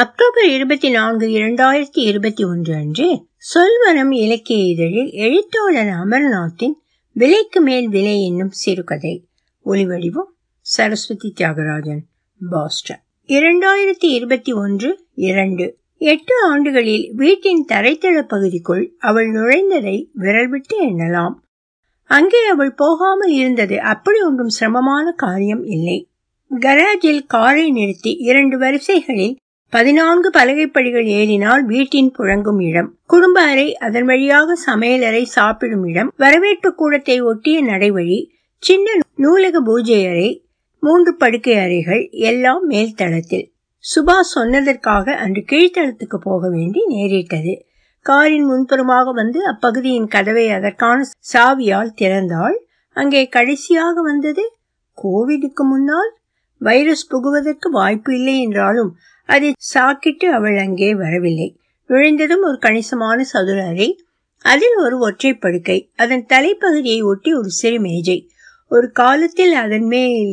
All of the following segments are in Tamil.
அக்டோபர் இருபத்தி நான்கு இரண்டாயிரத்தி இருபத்தி ஒன்று அன்று சொல்வனம் இலக்கிய இதழில் எழுத்தாளர் அமர்நாத்தின் விலைக்கு மேல் விலை என்னும் சிறுகதை. ஒலிவடிவம் சரஸ்வதி தியாகராஜன் பாஸ்டன். இரண்டாயிரத்தி இருபத்தி ஒன்று இரண்டு. எட்டு ஆண்டுகளில் வீட்டின் தரைத்தள பகுதிக்குள் அவள் நுழைந்ததை விரல் விட்டு எண்ணலாம். அங்கே அவள் போகாமல் இருந்தது அப்படி ஒன்றும் சிரமமான காரியம் இல்லை. கராஜில் காரை நிறுத்தி இரண்டு வரிசைகளில் பதினான்கு பலகைப்படிகள் ஏறினால் வீட்டின் புழங்கும் இடம். குடும்ப அறை அதன் வழியாக சமையலறை சாப்பிடும் இடம். வரவேற்பு கூடத்தை ஒட்டிய நடைவழி சின்ன நூலக பூஜை அறை மூன்று படுக்கை அறைகள் எல்லாம் மேல்தளத்தில் சுபா சொன்னதற்காக அன்று கீழ்த்தளத்துக்கு போக வேண்டி நேரிட்டது. காரின் முன்புறமாக வந்து அப்பகுதியின் கதவை அதற்கான சாவியால் திறந்தாள். அங்கே கடைசியாக வந்தது கோவிடுக்கு முன்னால். வைரஸ் புகுவதற்கு வாய்ப்பு இல்லை என்றாலும் அதை சாக்கிட்டு அவள் அங்கே வரவில்லை. நுழைந்ததும் ஒரு கணிசமான சதுர அறை அதில் ஒரு ஒற்றை படுக்கை அதன் தலைப்பகுதியை ஒட்டி ஒரு சிறு மேஜை. ஒரு காலத்தில் அதன் மேல்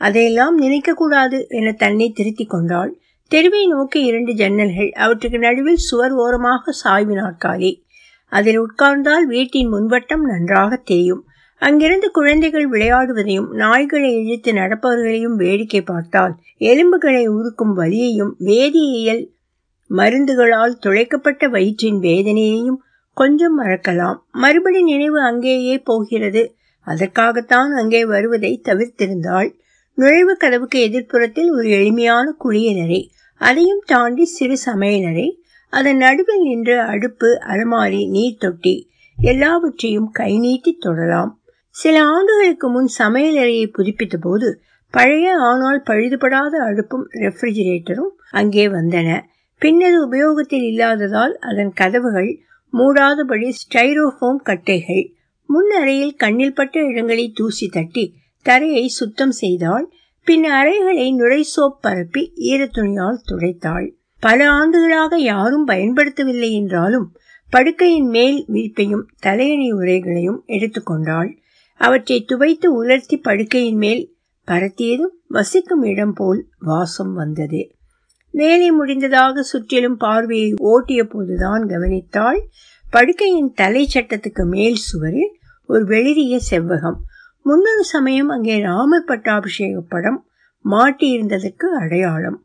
அதையெல்லாம் நினைக்கக்கூடாது என தன்னை திருத்திக் கொண்டாள். தெருவை நோக்கி இரண்டு ஜன்னல்கள் அவற்றுக்கு நடுவில் சுவர் ஓரமாக சாய்வு நாற்காலி. அதில் உட்கார்ந்தால் வீட்டின் முன்வட்டம் நன்றாக தெரியும். அங்கிருந்து குழந்தைகள் விளையாடுவதையும் நாய்களை இழுத்து நடப்பவர்களையும் வேடிக்கை பார்த்தால் எலும்புகளை உருக்கும் வலியையும் வேதியியல் மருந்துகளால் துளைக்கப்பட்ட வயிற்றின் வேதனையையும் கொஞ்சம் மறக்கலாம். மறுபடி நினைவு அங்கேயே போகிறது. அதற்காகத்தான் அங்கே வருவதை தவிர்த்திருந்தாள். நுழைவு கதவுக்கு எதிர்ப்புறத்தில் ஒரு எளிமையான குளியலறை அதையும் தாண்டி சிறு சமையலறை அதன் நடுவில் நின்று அடுப்பு அலமாரி நீர் தொட்டி எல்லாவற்றையும் கை நீட்டி தொடலாம். சில ஆண்டுகளுக்கு முன் சமையலறையை புதுப்பித்த போது பழைய ஆனால் பழுதுபடாத அடுப்பும் ரெஃப்ரிஜிரேட்டரும் அங்கே வந்தன. பின்னது உபயோகத்தில் இல்லாததால் அதன் கதவுகள் மூடாதபடி ஸ்டைரோஃபோம் கட்டைகள் முன் அறையில் கண்ணில் பட்ட இடங்களை தூசி தட்டி தரையை சுத்தம் செய்தாள். பின் அறைகளை நுரை சோப் பரப்பி ஈரத்துணியால் துடைத்தாள். பல ஆண்டுகளாக யாரும் பயன்படுத்தவில்லை என்றாலும் படுக்கையின் மேல் விரிப்பையும் தலையணி உரைகளையும் எடுத்துக்கொண்டாள். அவற்றை துவைத்து உலர்த்தி படுக்கையின் மேல் பரத்தியதும் வசிக்கும் இடம் போல் வாசம் வந்தது. வேலை முடிந்ததாக சுற்றிலும் பார்வையை ஓட்டிய போதுதான் கவனித்தாள் படுக்கையின் தலை சட்டத்துக்கு மேல் சுவரில் ஒரு வெளிரிய செவ்வகம். முன்னொரு சமயம் அங்கே ராமர் பட்டாபிஷேக படம் மாட்டியிருந்ததற்கு அடையாளம்.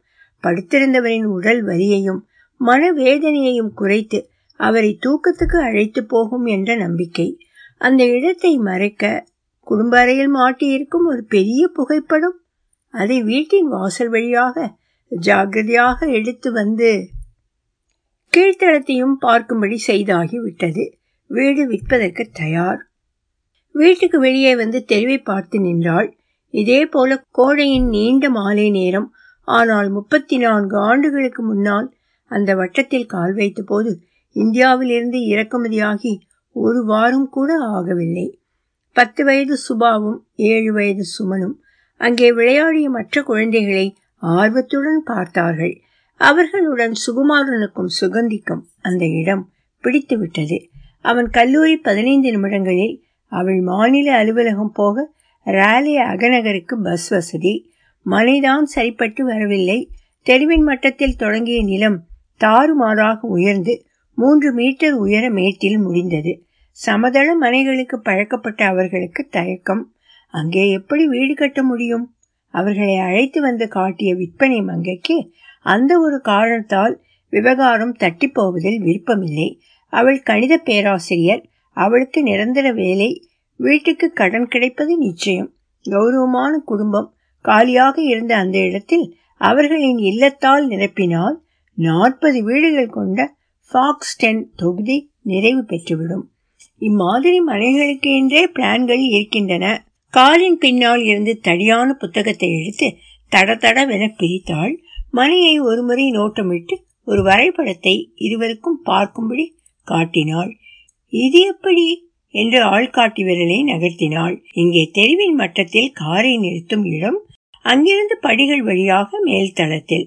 படுத்திருந்தவரின் உடல் வலியையும் மனவேதனையையும் குறைத்து அவரை தூக்கத்துக்கு அழைத்து போகும் என்ற நம்பிக்கை அந்த இடத்தை மறைக்க குடும்ப அறையில் மாட்டியிருக்கும் ஒரு பெரிய புகைப்படம் அதை வீட்டின் வாசல் வழியாக ஜாகிரதையாக எடுத்து வந்து கீழ்த்தளத்தையும் பார்க்கும்படி செய்தாகிவிட்டது. வீடு விற்பதற்கு தயார். வீட்டுக்கு வெளியே வந்து தெருவை பார்த்து நின்றாள். இதே போல கோடையின் நீண்ட மாலை நேரம் ஆனால் முப்பத்தி நான்கு ஆண்டுகளுக்கு முன்னால் அந்த வட்டத்தில் கால் வைத்த போது இந்தியாவிலிருந்து இறக்குமதியாகி ஒரு வாரம் கூட ஆகவில்லை. பத்து வயது சுபாவும் ஏழு வயது சுமனும் அங்கே விளையாடிய மற்ற குழந்தைகளை ஆர்வத்துடன் பார்த்தார்கள். அவர்களுடன் சுகுமாரனுக்கும் சுகந்திக்கும் அந்த இடம் பிடித்துவிட்டது. அவன் கல்லூரி பதினைந்து நிமிடங்களில் அவள் மாநில அலுவலகம் போக ராலி அகநகருக்கு பஸ் வசதி மலைதான் சரிப்பட்டு வரவில்லை. தெருவின் மட்டத்தில் தொடங்கிய நிலம் தாறுமாறாக உயர்ந்து மூன்று மீட்டர் உயர மேட்டில் முடிந்தது. சமதள மனைகளுக்கு பழக்கப்பட்ட அவர்களுக்கு தயக்கம். அங்கே எப்படி வீடு கட்ட முடியும்? அவர்களை அழைத்து வந்து காட்டிய விற்பனை மங்கைக்கு அந்த ஒரு காரணத்தால் விவகாரம் தட்டி போவதில் விருப்பமில்லை. அவள் கணித பேராசிரியர். அவளுக்கு நிரந்தர வேலை. வீட்டுக்கு கடன் கிடைப்பது நிச்சயம். கௌரவமான குடும்பம். காலியாக இருந்த அந்த இடத்தில் அவர்களின் இல்லத்தால் நிரப்பினால் நாற்பது வீடுகள் கொண்ட ஃபாக்ஸ் டென் தொகுதி நிறைவு பெற்றுவிடும். இம்மாதிரி மனைகளுக்கு என்றே பிளான்கள் இருக்கின்றன. காலின் பின்னால் இருந்து தடியான புத்தகத்தை எடுத்து தட தடவென பிரித்தாள். மனையை ஒருமுறை நோட்டமிட்டு ஒரு வரைபடத்தை இருவருக்கும் பார்க்கும்படி காட்டினாள். இது எப்படி? என்று ஆள்காட்டி விரலை நகர்த்தினாள். இங்கே தெருவின் மட்டத்தில் காரை நிறுத்தும் இடம் அங்கிருந்து படிகள் வழியாக மேல் தளத்தில்.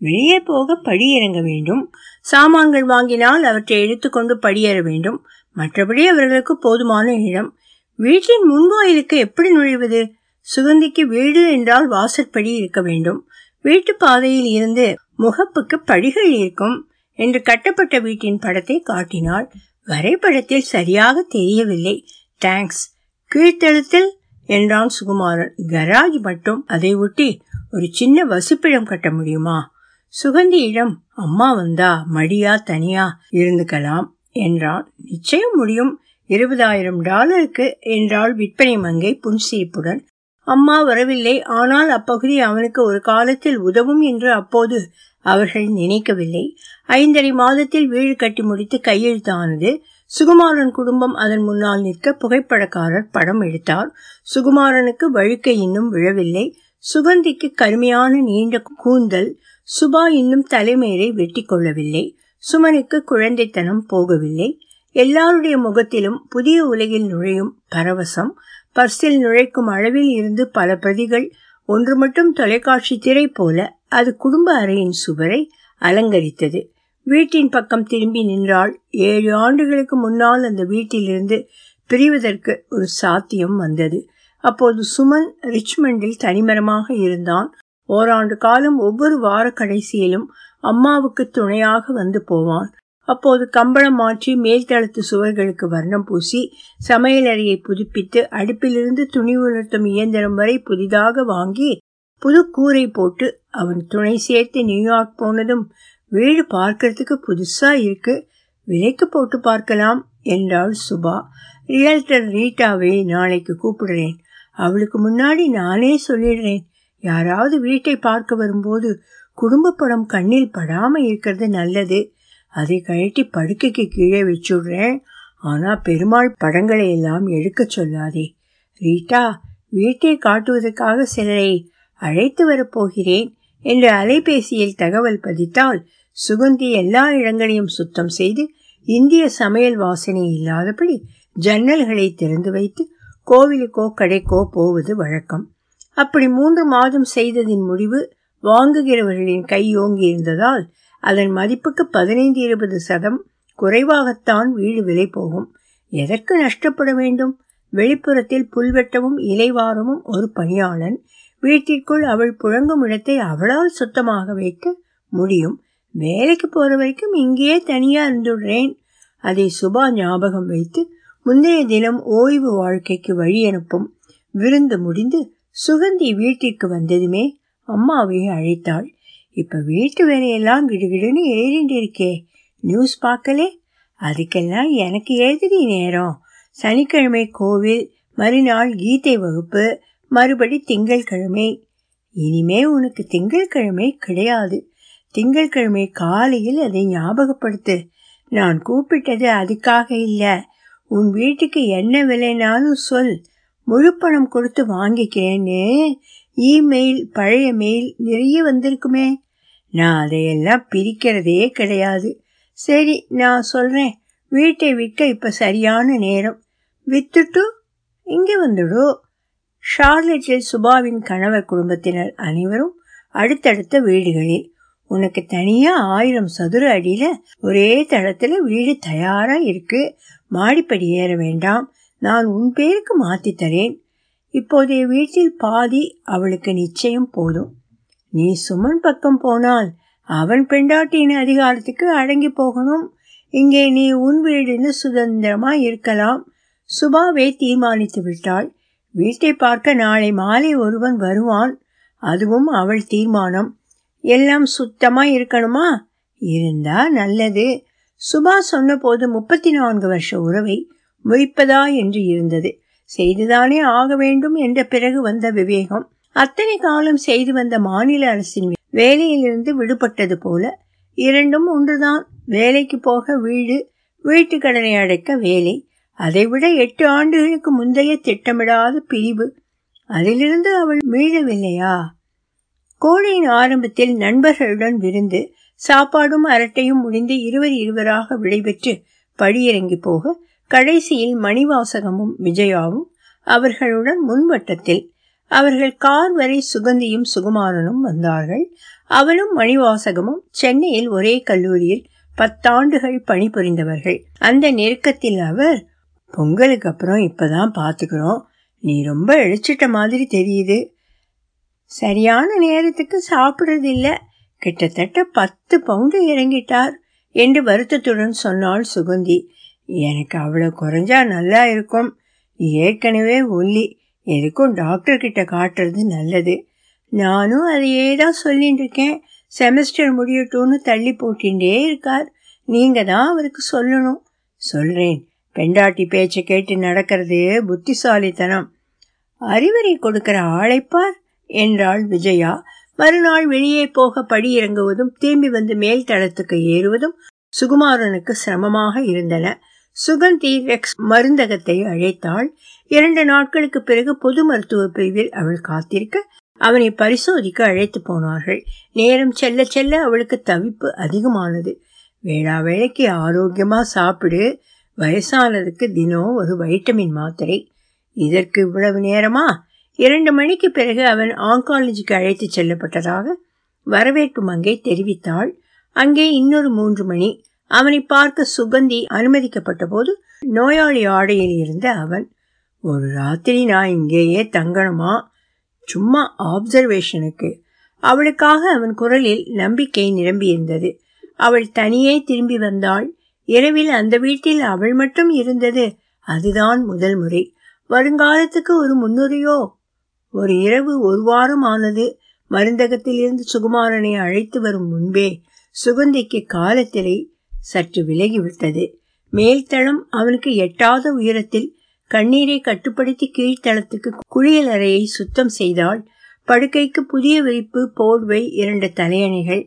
வெளியே போக படியிறங்க வேண்டும். சாமான்கள் வாங்கினால் அவற்றை எடுத்துக்கொண்டு படியேற வேண்டும். மற்றபடி அவர்களுக்கு போதுமான இடம். வீட்டின் முன்வாயிலுக்கு எப்படி நுழைவது? சுகந்திக்கு வீடு என்றால் வாசற்படி இருக்க வேண்டும். வீட்டு பாதையில் இருந்து முகப்புக்கு படிகள் இருக்கும் என்று கட்டப்பட்ட வீட்டின் படத்தை காட்டினாள். வரைபடத்தில் சரியாக தெரியவில்லை. தேங்க்ஸ் கீழ்த்தளத்தில் என்றான் சுகுமாரன். கராஜ் மட்டும் அதை ஒட்டி ஒரு சின்ன வசிப்பிடம் கட்ட முடியுமா? சுகந்தியிடம் அம்மா வந்தா மடியா தனியா இருந்துக்கலாம் என்றான். நிச்சயம் முடியும். இருபதாயிரம் டாலருக்கு என்றாள் விற்பனை மங்கை புன்சிரிப்புடன். அம்மா வரவில்லை. ஆனால் அப்பகுதி அவனுக்கு ஒரு காலத்தில் உதவும் என்று அப்போது அவர்கள் நினைக்கவில்லை. ஐந்தரை மாதத்தில் வீடு கட்டி முடித்து கையெழுத்தானது. சுகுமாரன் குடும்பம் அதன் முன்னால் நிற்க புகைப்படக்காரர் படம் எடுத்தார். சுகுமாரனுக்கு வழுக்கை இன்னும் விழவில்லை. சுகந்திக்கு கருமையான நீண்ட கூந்தல் சுபா இன்னும் தலைமையரை வெட்டி கொள்ளவில்லை. சுமனுக்கு குழந்தைத்தனம் போகவில்லை. எல்லாருடைய முகத்திலும் புதிய உலகில் நுழையும் பரவசம் பர்ஸில் நுழைக்கும் அளவில் இருந்து பல பிரதிகள் ஒன்று மட்டும் தொலைக்காட்சி திரை போல அது குடும்ப அறையின் சுவரை அலங்கரித்தது. வீட்டின் பக்கம் திரும்பி நின்றால் ஏழு ஆண்டுகளுக்கு முன்னால் அந்த வீட்டிலிருந்து பிரிவதற்கு ஒரு சாத்தியம் வந்தது. அப்போது சுமன் ரிச்மண்டில் தனிமரமாக இருந்தான். ஓராண்டு காலம் ஒவ்வொரு வார கடைசியிலும் அம்மாவுக்கு துணையாக வந்து போவான். அப்போது கம்பளம் மாற்றி மேல்தளத்து சுவர்களுக்கு வர்ணம் பூசி சமையலறையை புதுப்பித்து அடுப்பிலிருந்து துணி உலர்த்தும் இயந்திரம் வரை புதிதாக வாங்கி புது கூரை போட்டு அவன் துணை சேர்த்து நியூயார்க் போனதும் வீடு பார்க்கறதுக்கு புதுசா இருக்கு. விலைக்கு போட்டு பார்க்கலாம் என்றாள் சுபா. ரியல்டர் ரீட்டாவை நாளைக்கு கூப்பிடுறேன். அவளுக்கு முன்னாடி நானே சொல்லிடுறேன். யாராவது வீட்டை பார்க்க வரும்போது குடும்ப படம் கண்ணில் படாம இருக்கிறது நல்லது. அதை கழட்டி படுக்கைக்கு கீழே வச்சுடுறேன். ஆனா பெருமாள் படங்களை எல்லாம் எடுக்க சொல்லாதே. ரீட்டா வீட்டை காட்டுவதற்காக சிலரை அழைத்து வரப்போகிறேன் என்று அலைபேசியில் தகவல் பதித்தால் சுகந்தி எல்லா இடங்களையும் சுத்தம் செய்து இந்திய சமையல் வாசனை இல்லாதபடி ஜன்னல்களை திறந்து வைத்து கோவிலுக்கோ கடைக்கோ போவது வழக்கம். அப்படி மூன்று மாதம் செய்ததின் முடிவு வாங்குகிறவர்களின் கையோங்கி இருந்ததால் அதன் மதிப்புக்கு பதினைந்து இருபது சதம் குறைவாகத்தான் வீடு விலை போகும். எதற்கு நஷ்டப்பட வேண்டும்? வெளிப்புறத்தில் புல்வெட்டமும் இலைவாரமும் ஒரு பணியாளன் வீட்டிற்குள் அவள் புழங்கும் இடத்தை அவளால் சுத்தமாக வைக்க முடியும். வேலைக்கு போற வரைக்கும் இங்கேயே தனியா இருந்துடுறேன். அதை சுபா ஞாபகம் வைத்து முந்தைய தினம் ஓய்வு வாழ்க்கைக்கு வழி அனுப்பும். விருந்து முடிந்து சுகந்தி வீட்டிற்கு வந்ததுமே அம்மாவை அழைத்தாள். இப்ப வீட்டு வேலையெல்லாம் கிடுகிடுன்னு ஏறிண்டு இருக்கே நியூஸ் பார்க்கலே? அதுக்கெல்லாம் எனக்கு எழுதி நேரம். சனிக்கிழமை கோவில் மறுநாள் கீதை வகுப்பு மறுபடி திங்கள்கிழமை. இனிமே உனக்கு திங்கள்கிழமை கிடையாது. திங்கள்கிழமை காலையில் அதை ஞாபகப்படுத்து. நான் கூப்பிட்டது அதுக்காக இல்லை. உன் வீட்டுக்கு என்ன விலைனாலும் சொல். முழு பணம் கொடுத்து வாங்கிக்கேன்னு இமெயில் பழைய மெயில் நிறைய வந்திருக்குமே. நான் அதையெல்லாம் பிரிக்கிறதே கிடையாது. சரி நான் சொல்றேன். வீட்டை விற்க இப்ப சரியான நேரம். வித்துட்டு இங்கே வந்துடு. ஷார்லெட்டில் சுபாவின் கணவர் குடும்பத்தினர் அனைவரும் அடுத்தடுத்த வீடுகளில். உனக்கு தனியா ஆயிரம் சதுர அடியில ஒரே தளத்துல வீடு தயாரா இருக்கு. மாடிப்படி ஏற வேண்டாம். நான் உன் பேருக்கு மாத்தி தரேன். இப்போதைய வீட்டில் பாதி அவளுக்கு நிச்சயம் போதும். நீ சுமன் பக்கம் போனால் அவன் பெண்டாட்டியின் அதிகாரத்துக்கு அடங்கி போகணும். இங்கே நீ உன் வீடுன்னு சுதந்திரமா இருக்கலாம். சுபாவே தீர்மானித்து விட்டாள். வீட்டை பார்க்க நாளை மாலை ஒருவன் வருவான். அதுவும் அவள் தீர்மானம். எல்லாம் சுத்தமா இருக்கணுமா? இருந்தா நல்லது. சுபா சொன்னபோது முப்பத்தி நான்கு வருஷ உறவை முடிப்பதா என்று இருந்தது. செய்துதானே ஆக வேண்டும் என்ற பிறகு வந்த விவேகம் அத்தனை காலம் செய்து வந்த மாநில அரசின் வேலையிலிருந்து விடுபட்டது போல இரண்டும் ஒன்றுதான். வேலைக்கு போக வீடு வீட்டு கடனை அடைக்க வேலை அதைவிட எட்டு ஆண்டுகளுக்கு முந்தைய திட்டமிடாத பிரிவு. அதிலிருந்து அவள் மீளவில்லையா? கோடையின் ஆரம்பத்தில் நண்பர்களுடன் விருந்து சாப்பாடும் அரட்டையும் முடிந்து இருவர் இருவராக விடைபெற்று படியிறங்கி போக கடைசியில் மணிவாசகமும் விஜயாவும் அவர்களுடன் முன்வட்டத்தில் அவர்கள் கார் வரை சுகந்தியும் சுகுமாரனும் வந்தார்கள். அவளும் மணிவாசகமும் சென்னையில் ஒரே கல்லூரியில் பத்தாண்டுகள் பணிபுரிந்தவர்கள். அந்த நெருக்கத்தில் அவர் பொங்கலுக்கு அப்புறம் இப்பதான் பாத்துக்கிறோம். நீ ரொம்ப இழைச்சிட்ட மாதிரி தெரியுது. சரியான நேரத்துக்கு சாப்பிடுறதில்ல. கிட்டத்தட்ட பத்து பவுண்டு இறங்கிட்டார் என்று வருத்தத்துடன் சொன்னாள் சுகந்தி. எனக்கு அவ்வளோ குறைஞ்சா நல்லா இருக்கும். ஏற்கனவே ஒல்லி. எதுக்கும் டாக்டர் கிட்ட காட்டுறது நல்லது. நானும் அதையே தான் சொல்லிட்டு இருக்கேன். செமஸ்டர் முடியட்டும்னு தள்ளி போட்டின்றே இருக்கார். நீங்க தான் அவருக்கு சொல்லணும். சொல்றேன். பெண்டாட்டி பேச்சை கேட்டு நடக்கிறது புத்திசாலித்தனம். அறிவுரை கொடுக்கிற ஆளைப்பார் என்றாள் விஜயா. மறுநாள் வெளியே போக படி இறங்குவதும் திரும்பி வந்து மேல் தளத்துக்கு ஏறுவதும் சுகுமாரனுக்கு சிரமமாக இருந்தன. சுகந்தி ரெக்ஸ் மருந்தகத்தை அழைத்தாள். இரண்டு நாட்களுக்கு பிறகு பொது மருத்துவ பிரிவில் அவள் காத்திருக்க அவனை பரிசோதிக்க அழைத்து போனார்கள். நேரம் செல்ல செல்ல அவளுக்கு தவிப்பு அதிகமானது. வேளா வேளைக்கு ஆரோக்கியமா சாப்பிடு. வயசானதுக்கு தினம் ஒரு வைட்டமின் மாத்திரை. இதற்கு இவ்வளவு நேரமா? இரண்டு மணிக்கு பிறகு அவன் ஆங்காலஜிக்கு அழைத்து செல்லப்பட்டதாக வரவேற்பு மங்கை தெரிவித்தாள். அங்கே இன்னொரு மூன்று மணி. அவனை பார்க்க சுகந்தி அனுமதிக்கப்பட்ட போது நோயாளி ஆடையில் இருந்த அவன் ஒரு ராத்திரி நான் இங்கேயே தங்கணுமா? சும்மா ஆப்சர்வேஷனுக்கு அவளுக்காக அவன் குரலில் நம்பிக்கை நிரம்பியிருந்தது. அவள் தனியே திரும்பி வந்தாள். இரவில் அந்த வீட்டில் அவள் மட்டும் இருந்தது. அதுதான் முதல் முறை. வருங்காலத்துக்கு ஒரு முன்னுரையோ? ஒரு இரவு ஒரு வாரம் ஆனது. மருந்தகத்திலிருந்து சுகுமாரனை அழைத்து வரும் முன்பே சுகந்திக்கு காலத்திலே சற்று விலகிவிட்டது. மேல்தளம் அவனுக்கு எட்டாத உயரத்தில் கண்ணீரை கட்டுப்படுத்தி கீழ்த்தளத்துக்கு குளியல் அறையை சுத்தம் செய்தாள். படுக்கைக்கு புதிய விரிப்பு போர்வை இரண்டு தலையணைகள்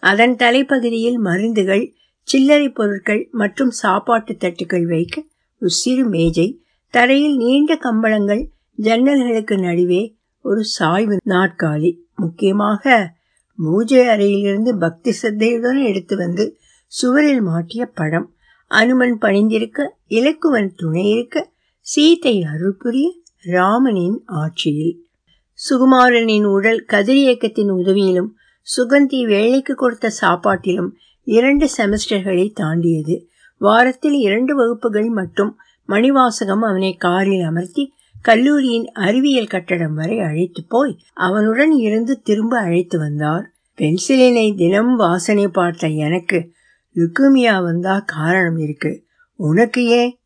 அதன் தலைப்பகுதியில் மருந்துகள் சில்லறை பொருட்கள் மற்றும் சாப்பாட்டு தட்டுகள் வைக்க ஒரு சிறு மேஜை தரையில் நீண்ட கம்பளங்கள் ஜன்னல்களுக்கு நடுவே ஒரு சாய்வு நாற்காலி. முக்கியமாக பூஜை அறையிலிருந்து பக்தி சத்தையுடன் எடுத்து வந்து சுவரில் மாட்டிய படம். அனுமன் பணிந்திருக்க இலக்குவன் துணை இருக்க சீத்தை அருள் புரிய ராமனின் ஆட்சியில். சுகுமாரனின் உடல் கதிரியக்கத்தின் உதவியிலும் சுகந்தி வேலைக்கு கொடுத்த சாப்பாட்டிலும் இரண்டு செமஸ்டர்களை தாண்டியது. வாரத்தில் இரண்டு வகுப்புகள் மட்டும் மணிவாசகம் அவனை காரில் அமர்த்தி கல்லூரியின் அறிவியல் கட்டடம் வரை அழைத்து போய் அவனுடன் இருந்து திரும்ப அழைத்து வந்தார். பென்சிலினை தினம் வாசனை பார்த்த எனக்கு லுக்குமியா வந்தா காரணம் இருக்கு. உனக்கு ஏன்?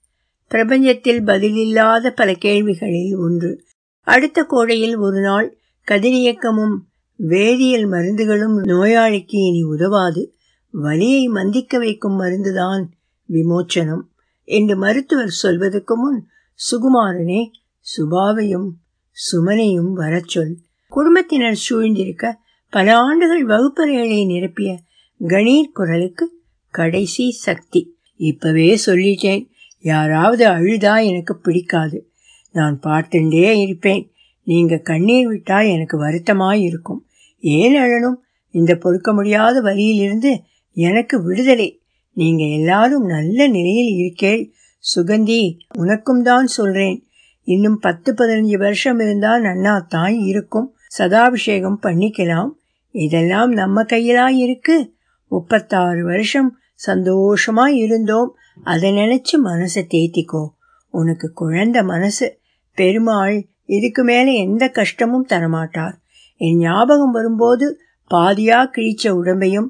பிரபஞ்சத்தில் பதிலில்லாத பல கேள்விகளில் ஒன்று. அடுத்த கோடையில் ஒரு நாள் கதிரியக்கமும் வேதியியல் மருந்துகளும் நோயாளிக்கு இனி உதவாது. வலியை மந்திக்க வைக்கும் மருந்துதான் விமோச்சனம் என்று மருத்துவர் சொல்வதற்கு முன் சுகுமாரனே சுபாவையும் சுமனையும் வரச்சொல் குடும்பத்தினர் சூழ்ந்திருக்க பல ஆண்டுகள் வகுப்பறைகளை நிரப்பிய கணீர் குரலுக்கு கடைசி சக்தி. இப்பவே சொல்லிட்டேன். யாராவது அழுதா எனக்கு பிடிக்காது. நான் பார்த்துட்டே இருப்பேன். நீங்க கண்ணீர் விட்டா எனக்கு வருத்தமாய் இருக்கும். ஏன் அழனும் இந்த பொறுக்க முடியாத வரியிலிருந்து எனக்கு விடுதலை. நீங்க எல்லாரும் நல்ல நிலையில் இருக்கேள் சுகந்தி உனக்கும் தான் சொல்றேன். இன்னும் பத்து பதினஞ்சு வருஷம் இருந்தா நன்னா தான் இருக்கும். சதாபிஷேகம் பண்ணிக்கலாம். இதெல்லாம் நம்ம கையிலா இருக்கு. முப்பத்தாறு வருஷம் சந்தோஷமா இருந்தோம். அதை நினைச்சு மனசை தேத்திக்கோ. உனக்கு குழந்தை மனசு. பெருமாள் இதுக்கு மேல எந்த கஷ்டமும் தரமாட்டார். என் ஞாபகம் வரும்போது பாதியா கிழிச்ச உடம்பையும்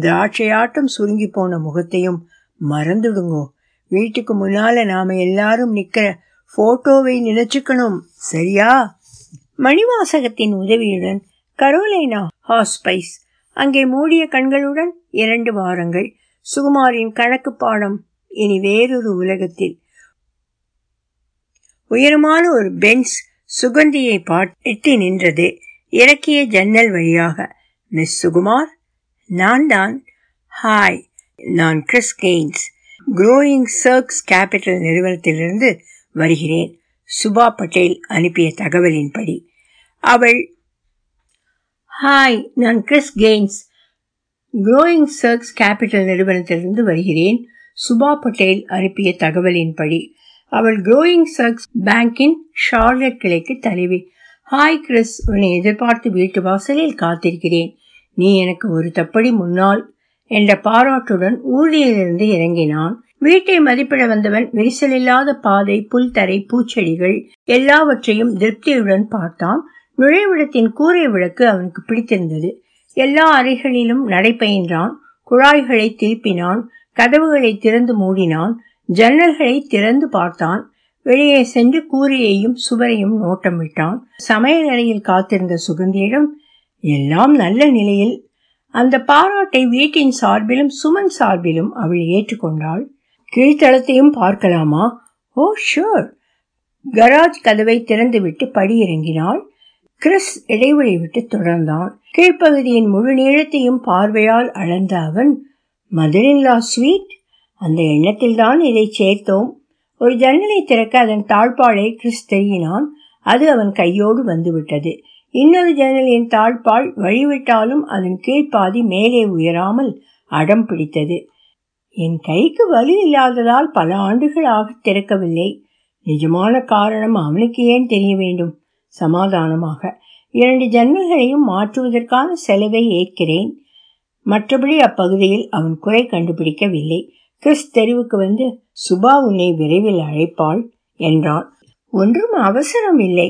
திராட்சையாட்டம் சுருங்கி போன முகத்தையும் மறந்துடுங்கோ. வீட்டுக்கு முன்னால நாம எல்லாரும் நிக்கிற போட்டோவை நினைச்சுக்கணும். சரியா? மணிவாசகத்தின் உதவியுடன் கரோலைனா ஹாஸ்பைஸ் அங்கே மூடிய கண்களுடன் இரண்டு வாரங்கள் சுகுமாரின் கணக்கு பாடம் இனி வேறொரு உலகத்தில். உயரமான ஒரு பென்ஸ் சுகந்தியை எட்டி நின்றது இறக்கிய ஜன்னல் வழியாக. மிஸ் சுகுமார் நான் தான். ஹாய் நான் கிறிஸ் கெய்ன்ஸ். குரோயிங் சர்க்ஸ் கேபிட்டல் நிறுவனத்திலிருந்து வருகிறேன் சுபா பட்டேல் அனுப்பிய தகவலின்படி. அவள் ஹாய் நான் கிறிஸ் கெய்ன்ஸ். குரோயிங் சர்க்ஸ் கேபிட்டல் நிறுவனத்திலிருந்து வருகிறேன். சுபா பட்டேல் அனுப்பிய தகவலின்படி அவள் குரோயிங் சர்க்ஸ் பேங்கின் ஷார்லட் கிளைக்கு தலைவி ஹாய் கிறிஸ் உன்னை எதிர்பார்த்து வீட்டு வாசலில் காத்திருக்கிறேன். நீ எனக்கு ஒரு தப்படி முன்னால் என்ற பாராட்டுடன் ஊர்தியிலிருந்து இறங்கினான். வீட்டை மதிப்பிட வந்தவன் விரிசலில்லாத பாதை புல்தரை பூச்செடிகள் எல்லாவற்றையும் திருப்தியுடன் பார்த்தான். நுழைவிடத்தின் கூரை விளக்கு அவனுக்கு பிடித்திருந்தது. எல்லா அறைகளிலும் நடைபயின்றான் குழாய்களை திருப்பினான் கதவுகளை திறந்து மூடினான் ஜன்னல்களை திறந்து பார்த்தான். வெளியே சென்று கூரையையும் சுவரையும் நோட்டம் விட்டான். சமையல் அறையில் காத்திருந்த சுகந்தியிடம் எல்லாம் நல்ல நிலையில். அந்த பாராட்டை வீட்டின் சார்பிலும் சுமன் சார்பிலும் அவள் ஏற்றுக்கொண்டாள். கீழ்த்தளத்தையும் பார்க்கலாமா? ஓ ஷூர் கராஜ் கதவை திறந்துவிட்டு படி இறங்கினாள் கிறிஸ் இடைவெளி விட்டு தொடர்ந்தான். கீழ்ப்பகுதியின் முழு நீளத்தையும் பார்வையால் அளந்த அவன் மதரின்லா ஸ்வீட்? அந்த எண்ணத்தில்தான் இதை சேர்த்தோம். ஒரு ஜன்னலை திறக்க அதன் தாழ்பாளை கிறிஸ் தெரியினான். அது அவன் கையோடு வந்துவிட்டது. இன்னொரு ஜன்னலின் தாழ்பால் வழிவிட்டாலும் அதன் கீழ்ப்பாதி மேலே உயராமல் அடம் பிடித்தது. என் கைக்கு வலி இல்லாததால் பல ஆண்டுகளாக திறக்கவில்லை. நிஜமான காரணம் அவனுக்கு ஏன் தெரிய வேண்டும்? சமாதானமாக. இரண்டு ஜன்னல்களையும் மாற்றுவதற்கான செலவை ஏற்கிறேன். மற்றபடி அப்பகுதியில் அவன் குறை கண்டுபிடிக்கவில்லை. கிறிஸ் தெருவுக்கு வந்து சுபா உன்னை விரைவில் அழைப்பாள் என்றான். ஒன்றும் அவசரம் இல்லை.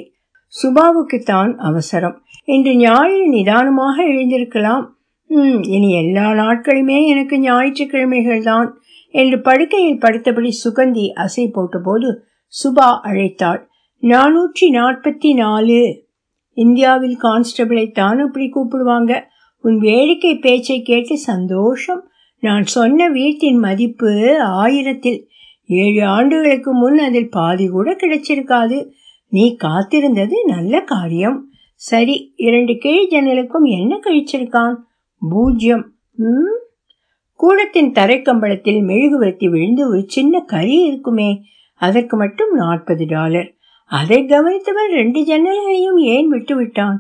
சுபாவுக்குத்தான் அவசரம். இன்று ஞாயிறு நிதானமாக எழுந்திருக்கலாம். ம் இனி எல்லா நாட்களுமே எனக்கு ஞாயிற்றுக்கிழமைகள் தான் என்று படுக்கையில் படுத்தபடி சுகந்தி அசை போட்டபோது சுபா அழைத்தாள். நானூற்றி நாற்பத்தி நாலு இந்தியாவில் கான்ஸ்டபிளை தான் அப்படி கூப்பிடுவாங்க. உன் வேடிக்கை பேச்சை கேட்டு சந்தோஷம். நான் சொன்ன வீட்டின் மதிப்பு ஆயிரத்தில். ஏழு ஆண்டுகளுக்கு முன் அதில் பாதி கூட கிடைச்சிருக்காது. நீ காத்திருந்தது நல்ல காரியம். சரி இரண்டு கீழ் ஜன்னலுக்கும் என்ன கழிச்சிருக்கான்? பூஜ்யம் ம்? கூடத்தின் தரைக்கம்பளத்தில் மெழுகுவர்த்தி விழுந்து ஒரு சின்ன கறி இருக்குமே. அதற்கு மட்டும் நாற்பது டாலர். அதை கவனித்தவன் ரெண்டு ஜன்னல்களையும் ஏன் விட்டுவிட்டான்?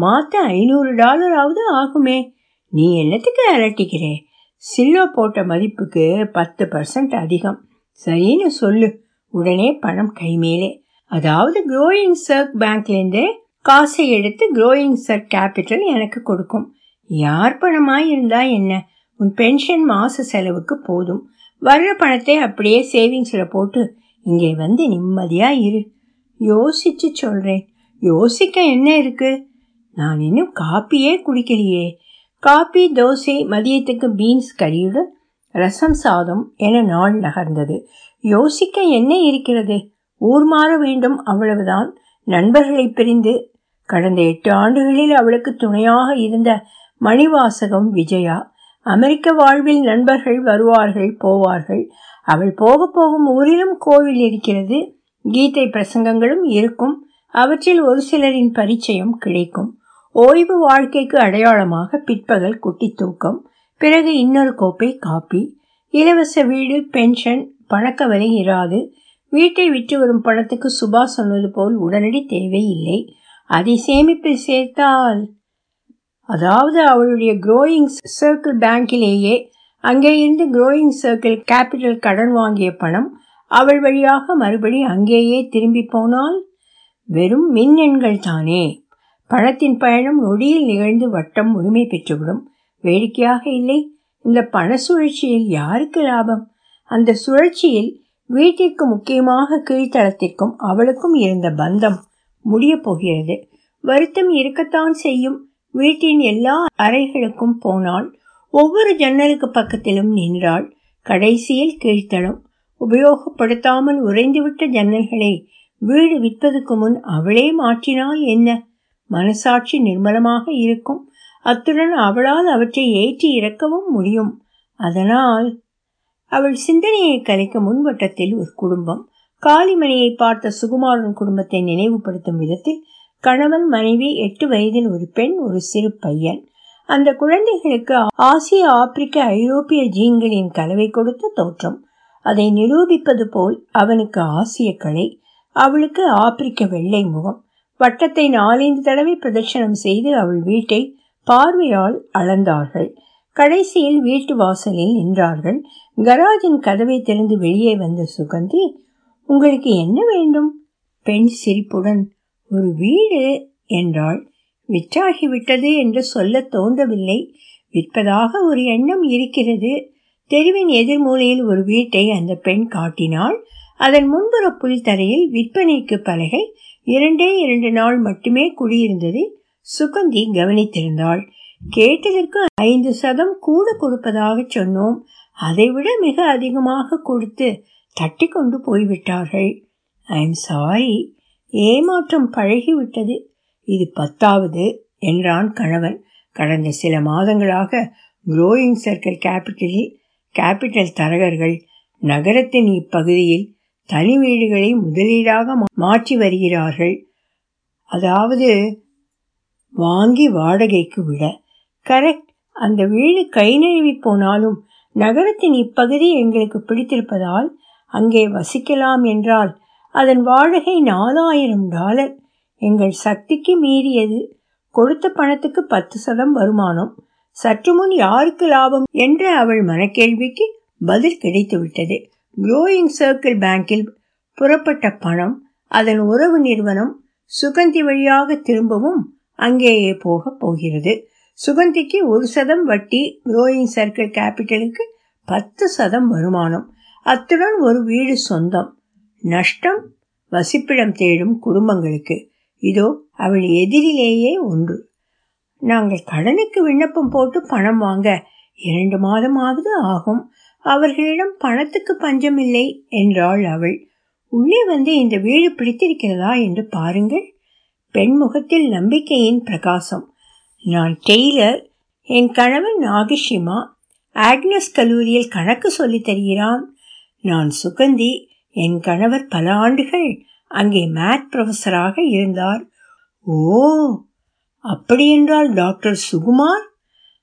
மாத்த ஐநூறு டாலராவது ஆகுமே. நீ என்னத்துக்கு அலட்டிக்கிறே சில்லோ போட்ட மதிப்புக்கு பத்து பர்சன்ட் அதிகம். சரின்னு சொல்லு. உடனே பணம் கைமேலே. அதாவது குரோயிங் சர்க் பேங்க்லேருந்தே காசை எடுத்து குரோயிங் சர்க் கேபிட்டல் எனக்கு கொடுக்கும். யார் பணமாக இருந்தால் என்ன? உன் பென்ஷன் மாச செலவுக்கு போதும். வர்ற பணத்தை அப்படியே சேவிங்ஸில் போட்டு இங்கே வந்து நிம்மதியாக இரு. யோசிச்சு சொல்றேன். யோசிக்க என்ன இருக்கு? நான் இன்னும் காப்பியே குடிக்கலையே. காப்பி தோசை மதியத்துக்கு பீன்ஸ் கறியுடன் ரசம் சாதம் என நாள் நகர்ந்தது. யோசிக்க என்ன இருக்கிறது? ஊர் மாற வேண்டும் அவ்வளவுதான். நண்பர்களை பிரிந்து கடந்த எட்டு ஆண்டுகளில் அவளுக்கு துணையாக இருந்த மணிவாசகம் விஜயா அமெரிக்க வாழ்வில் நண்பர்கள் வருவார்கள் போவார்கள். அவள் போக போகும் ஊரிலும் கோவில் இருக்கிறது. கீதை பிரசங்கங்களும் இருக்கும். அவற்றில் ஒரு சிலரின் பரிச்சயம் கிடைக்கும். ஓய்வு வாழ்க்கைக்கு அடையாளமாக பிற்பகல் குட்டி தூக்கம் பிறகு இன்னொரு கோப்பை காப்பி இலவச வீடு பென்ஷன் பணக்கவலை இராது. வீட்டை விற்று வரும் பணத்துக்கு சுபா சொன்னது போல் உடனடி தேவை இல்லை அதை சேமிப்பில் சேர்த்தால் அதாவது அவளுடைய குரோயிங் சர்க்கிள் பேங்கிலேயே அங்கே இருந்து குரோயிங் சர்க்கிள் கேபிட்டல் கடன் வாங்கிய பணம் அவள் வழியாக மறுபடி அங்கேயே திரும்பி போனால் வெறும் மின்னெண்கள் தானே. பணத்தின் பயணம் நொடியில் நிகழ்ந்து வட்டம் உரிமை பெற்றுவிடும். வேடிக்கையாக இல்லை. இந்த பண சுழற்சியில் யாருக்கு லாபம்? அந்த சுழற்சியில் வீட்டிற்கு முக்கியமாக கீழ்த்தளத்திற்கும் அவளுக்கும் இருந்த பந்தம் முடிய போகிறது. வருத்தம் இருக்கத்தான் செய்யும். வீட்டின் எல்லா அறைகளுக்கும் போனாள் ஒவ்வொரு ஜன்னலுக்கு பக்கத்திலும் நின்றாள் கடைசியில் கீழ்த்தளம். உபயோகப்படுத்தாமல் உறைந்துவிட்ட ஜன்னல்களை வீடு விற்பதற்கு முன் அவளே மாற்றினால் என்ன? மனசாட்சி நிர்மலமாக இருக்கும். அத்துடன் அவளால் அவற்றை ஏற்றி இறக்கவும் முடியும். அதனால் அவள் சிந்தனையை கலைக்க முன்வட்டத்தில் ஒரு குடும்பம். காளிமணியை பார்த்த சுகுமாரன் குடும்பத்தை நினைவுபடுத்தும் விதத்தில் கணவன் மனைவி எட்டு வயதில் ஒரு பெண் ஒரு சிறு பையன். அந்த குழந்தைகளுக்கு ஆசிய ஆப்பிரிக்க ஐரோப்பிய ஜீன்களின் கலவை கொடுத்த தோற்றம். அதை நிரூபிப்பது போல் அவனுக்கு ஆசிய கலை அவளுக்கு ஆப்பிரிக்க வெள்ளை முகம். வட்டத்தை நாலைந்து தடவை பிரதட்சணம் செய்து அவள் வீட்டை பார்வையால் அளந்தார்கள். கடைசியில் வீட்டு வாசலில் நின்றார்கள். கராஜின் கதவை திறந்து வெளியே வந்த சுகந்தி உங்களுக்கு என்ன வேண்டும்? பெண் சிரிப்புடன் ஒரு வீடு என்றாள். விற்றாகிவிட்டது என்று சொல்ல தோன்றவில்லை. விற்பதாக ஒரு எண்ணம் இருக்கிறது தெருவின் எதிர்மூலையில் ஒரு வீட்டை அந்த பெண் காட்டினாள். அதன் முன்புற புல் தரையில் விற்பனைக்கு பலகை இரண்டே இரண்டு நாள் மட்டுமே குடியிருந்ததை. சுகந்தி கவனித்திருந்தாள். கேட்டதற்கு ஐந்து சதம் கூட கொடுப்பதாக சொன்னோம். அதைவிட மிக அதிகமாக கொடுத்து தட்டி கொண்டு போய்விட்டார்கள். ஐ எம் சாரி ஏமாற்றம் பழகிவிட்டது. இது பத்தாவது என்றான் கணவன். கடந்த சில மாதங்களாக குரோயிங் சர்க்கிள் கேபிட்டலில் கேபிட்டல் தரகர்கள் நகரத்தின் இப்பகுதியில் தனி வீடுகளை முதலீடாக மாற்றி வருகிறார்கள். அதாவது வாங்கி வாடகைக்கு விட. கரெக்ட். அந்த வீடு கை நழுவி போனாலும் நகரத்தின் இப்பகுதி எங்களுக்கு பிடித்திருப்பதால் அங்கே வசிக்கலாம் என்றால் அதன் வாடகை நாலாயிரம் டாலர். எங்கள் சக்திக்கு மீறியது கொடுத்த பணத்துக்கு பத்து சதம் வருமானம். சற்று முன் யாருக்கு லாபம் என்ற அவள் மனக்கேள்விக்கு பதில் கிடைத்துவிட்டது. குரோயிங் சர்க்கிள் பேங்கில் புறப்பட்ட பணம் அதன் உறவு நிறுவனம் சுகந்தி வழியாக திரும்பவும் அங்கேயே போக போகிறது. சுகந்திக்கு ஒரு சதம் வட்டி குரோயிங் சர்க்கிள் கேபிட்டலுக்கு பத்து சதம் வருமானம். அத்துடன் ஒரு வீடு சொந்தம். நஷ்டம் வசிப்பிடம் தேடும் குடும்பங்களுக்கு. இதோ அவள் எதிரிலேயே ஒன்று. நாங்கள் கடனுக்கு விண்ணப்பம் போட்டு பணம் வாங்க. இரண்டு மாதமாவது ஆகும். அவர்களிடம் பணத்துக்கு பஞ்சமில்லை என்றாள் அவள். உள்ளே வந்து இந்த வீடு பிடித்திருக்கிறதா என்று பாருங்கள். பெண் முகத்தில் நம்பிக்கையின் பிரகாசம். நான் டெய்லர் என் கணவன் நாகிஷிமா. ஆக்னஸ் கல்லூரியில் கணக்கு சொல்லித் தருகிறான். நான் சுகந்தி என் கணவர் பல ஆண்டுகள் அங்கே மேத் ப்ரொஃபஸராக இருந்தார். ஓ! அப்படியென்றால் டாக்டர் சுகுமார்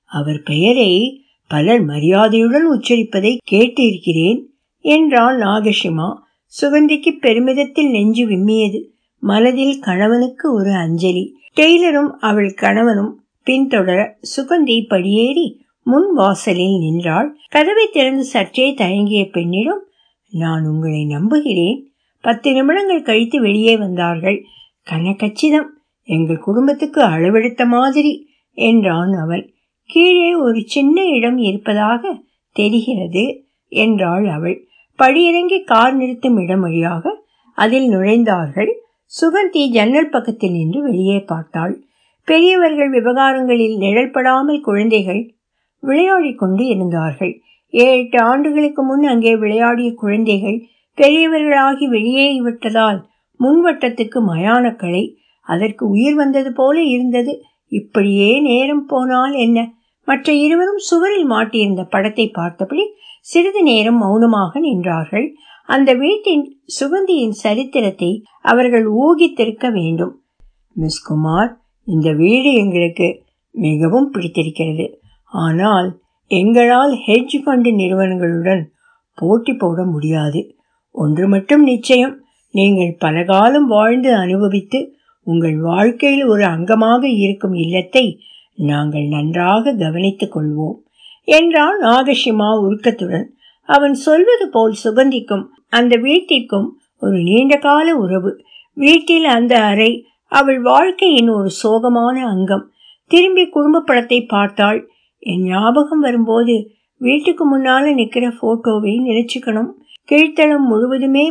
அவர் பெயரை பலர் மரியாதையுடன் உச்சரிப்பதை கேட்டிருக்கிறேன் என்றாள் நாகஷிமா. சுகந்திக்கு பெருமிதத்தில் நெஞ்சு விம்மியது. மனதில் கணவனுக்கு ஒரு அஞ்சலி. டெய்லரும் அவள் கணவனும் பின்தொடர சுகந்தி படியேறி முன் வாசலில் நின்றாள். கதவை திறந்து சற்றே தயங்கிய பெண்ணிடம் நான் உங்களை நம்புகிறேன். பத்து நிமிடங்கள் கழித்து வெளியே வந்தார்கள். கனகச்சிதம் எங்கள் குடும்பத்துக்கு அளவெடுத்த மாதிரி என்றான் அவன் கீழே ஒரு சின்ன இடம் இருப்பதாக தெரிகிறது என்றாள் அவள். படியிறங்கி கார் நிறுத்தும் இடம் வழியாக அதில் நுழைந்தார்கள். சுகந்தி ஜன்னல் பக்கத்தில் நின்று வெளியே பார்த்தாள். பெரியவர்கள் விவகாரங்களில் நிழல்படாமல் குழந்தைகள் விளையாடி கொண்டு இருந்தார்கள். ஏழு எட்டு ஆண்டுகளுக்கு முன் அங்கே விளையாடிய குழந்தைகள் பெரியவர்களாகி வெளியே விட்டதால் முன்வட்டத்துக்கு மயானக்களை அதற்கு உயிர் வந்தது போல இருந்தது. இப்படியே நேரம் போனால் என்ன? மற்ற இருவரும் சுவரில் மாட்டியிருந்த படத்தை பார்த்தபடி சிறிது நேரம் மௌனமாக நின்றார்கள். அந்த வீட்டின் சுகந்தியின் சரித்திரத்தை அவர்கள் ஊகித்திருக்க வேண்டும். மிஸ் குமார் இந்த வீடு எங்களுக்கு மிகவும் பிடித்திருக்கிறது. ஆனால் எங்களால் ஹெட்ஜ் ஃபண்டு நிறுவனங்களுடன் போட்டி போட முடியாது. ஒன்று மட்டும் நிச்சயம். நீங்கள் பல காலம் வாழ்ந்து அனுபவித்து உங்கள் வாழ்க்கையில் ஒரு அங்கமாக இருக்கும் இல்லத்தை நாங்கள் நன்றாக கவனித்துக் கொள்வோம் என்றான் நாகசிமா உருக்கத்துடன். அவன் சொல்வது போல் சுகந்திக்கும் அந்த வீட்டிற்கும் ஒரு நீண்ட கால உறவு. வீட்டில் அந்த அறை அவள் வாழ்க்கையின் ஒரு சோகமான அங்கம். திரும்பி குடும்ப படத்தை பார்த்தாள். என் ஞாபகம் வரும்போது வீட்டுக்கு முன்னால நிக்கிற போட்டோவை நினைச்சுக்கணும். கீழ்த்தளம் முழுவதுமே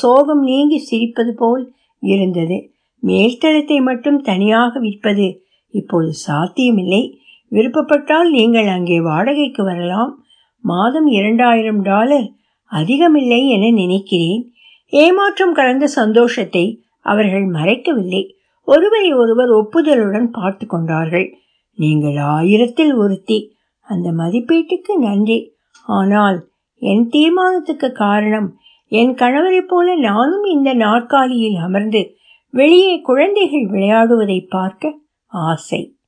சோகம் நீங்கி சிரிப்பது போல் இருந்தது. மேல்தளத்தை மட்டும் தனியாக விற்பது இப்போது சாத்தியமில்லை. விருப்பப்பட்டால் நீங்கள் அங்கே வாடகைக்கு வரலாம். மாதம் இரண்டாயிரம் டாலர் அதிகமில்லை என நினைக்கிறேன். ஏமாற்றம் கலந்த சந்தோஷத்தை அவர்கள் மறைக்கவில்லை. ஒருவரை ஒருவர் ஒப்புதலுடன் பார்த்து கொண்டார்கள். நீங்கள் ஆயிரத்தில் ஒருத்தி. அந்த மதிப்பீட்டுக்கு நன்றி. ஆனால் என் தீர்மானத்துக்கு காரணம் என் கணவரைப் போல நானும் இந்த நாற்காலியில் அமர்ந்து வெளியே குழந்தைகள் விளையாடுவதை பார்க்க ஆசை.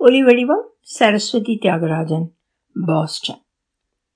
ஒலிவடிவம் சரஸ்வதி தியாகராஜன் பாஸ்டன்.